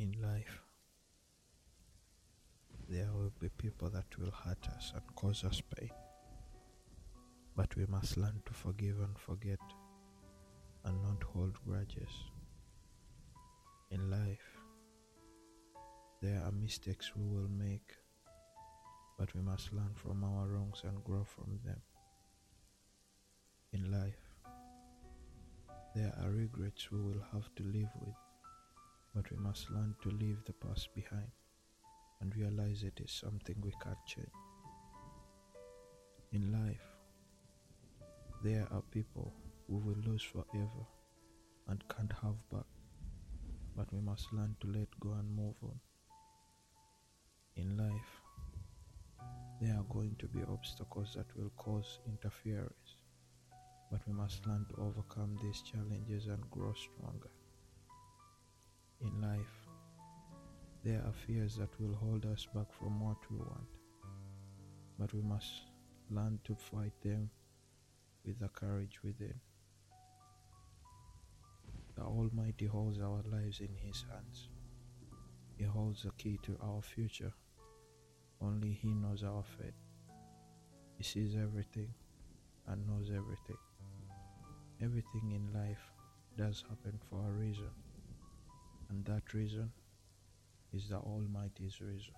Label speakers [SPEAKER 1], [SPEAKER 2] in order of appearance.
[SPEAKER 1] In life, there will be people that will hurt us and cause us pain. But we must learn to forgive and forget and not hold grudges. In life, there are mistakes we will make, but we must learn from our wrongs and grow from them. In life, there are regrets we will have to live with, but we must learn to leave the past behind and realize it is something we can't change. In life, there are people we will lose forever and can't have back, but we must learn to let go and move on. In life, there are going to be obstacles that will cause interference, but we must learn to overcome these challenges and grow stronger. In life, there are fears that will hold us back from what we want, but we must learn to fight them with the courage within. The Almighty holds our lives in His hands. He holds the key to our future. Only He knows our fate. He sees everything and knows everything. Everything in life does happen for a reason, and that reason is the Almighty's reason.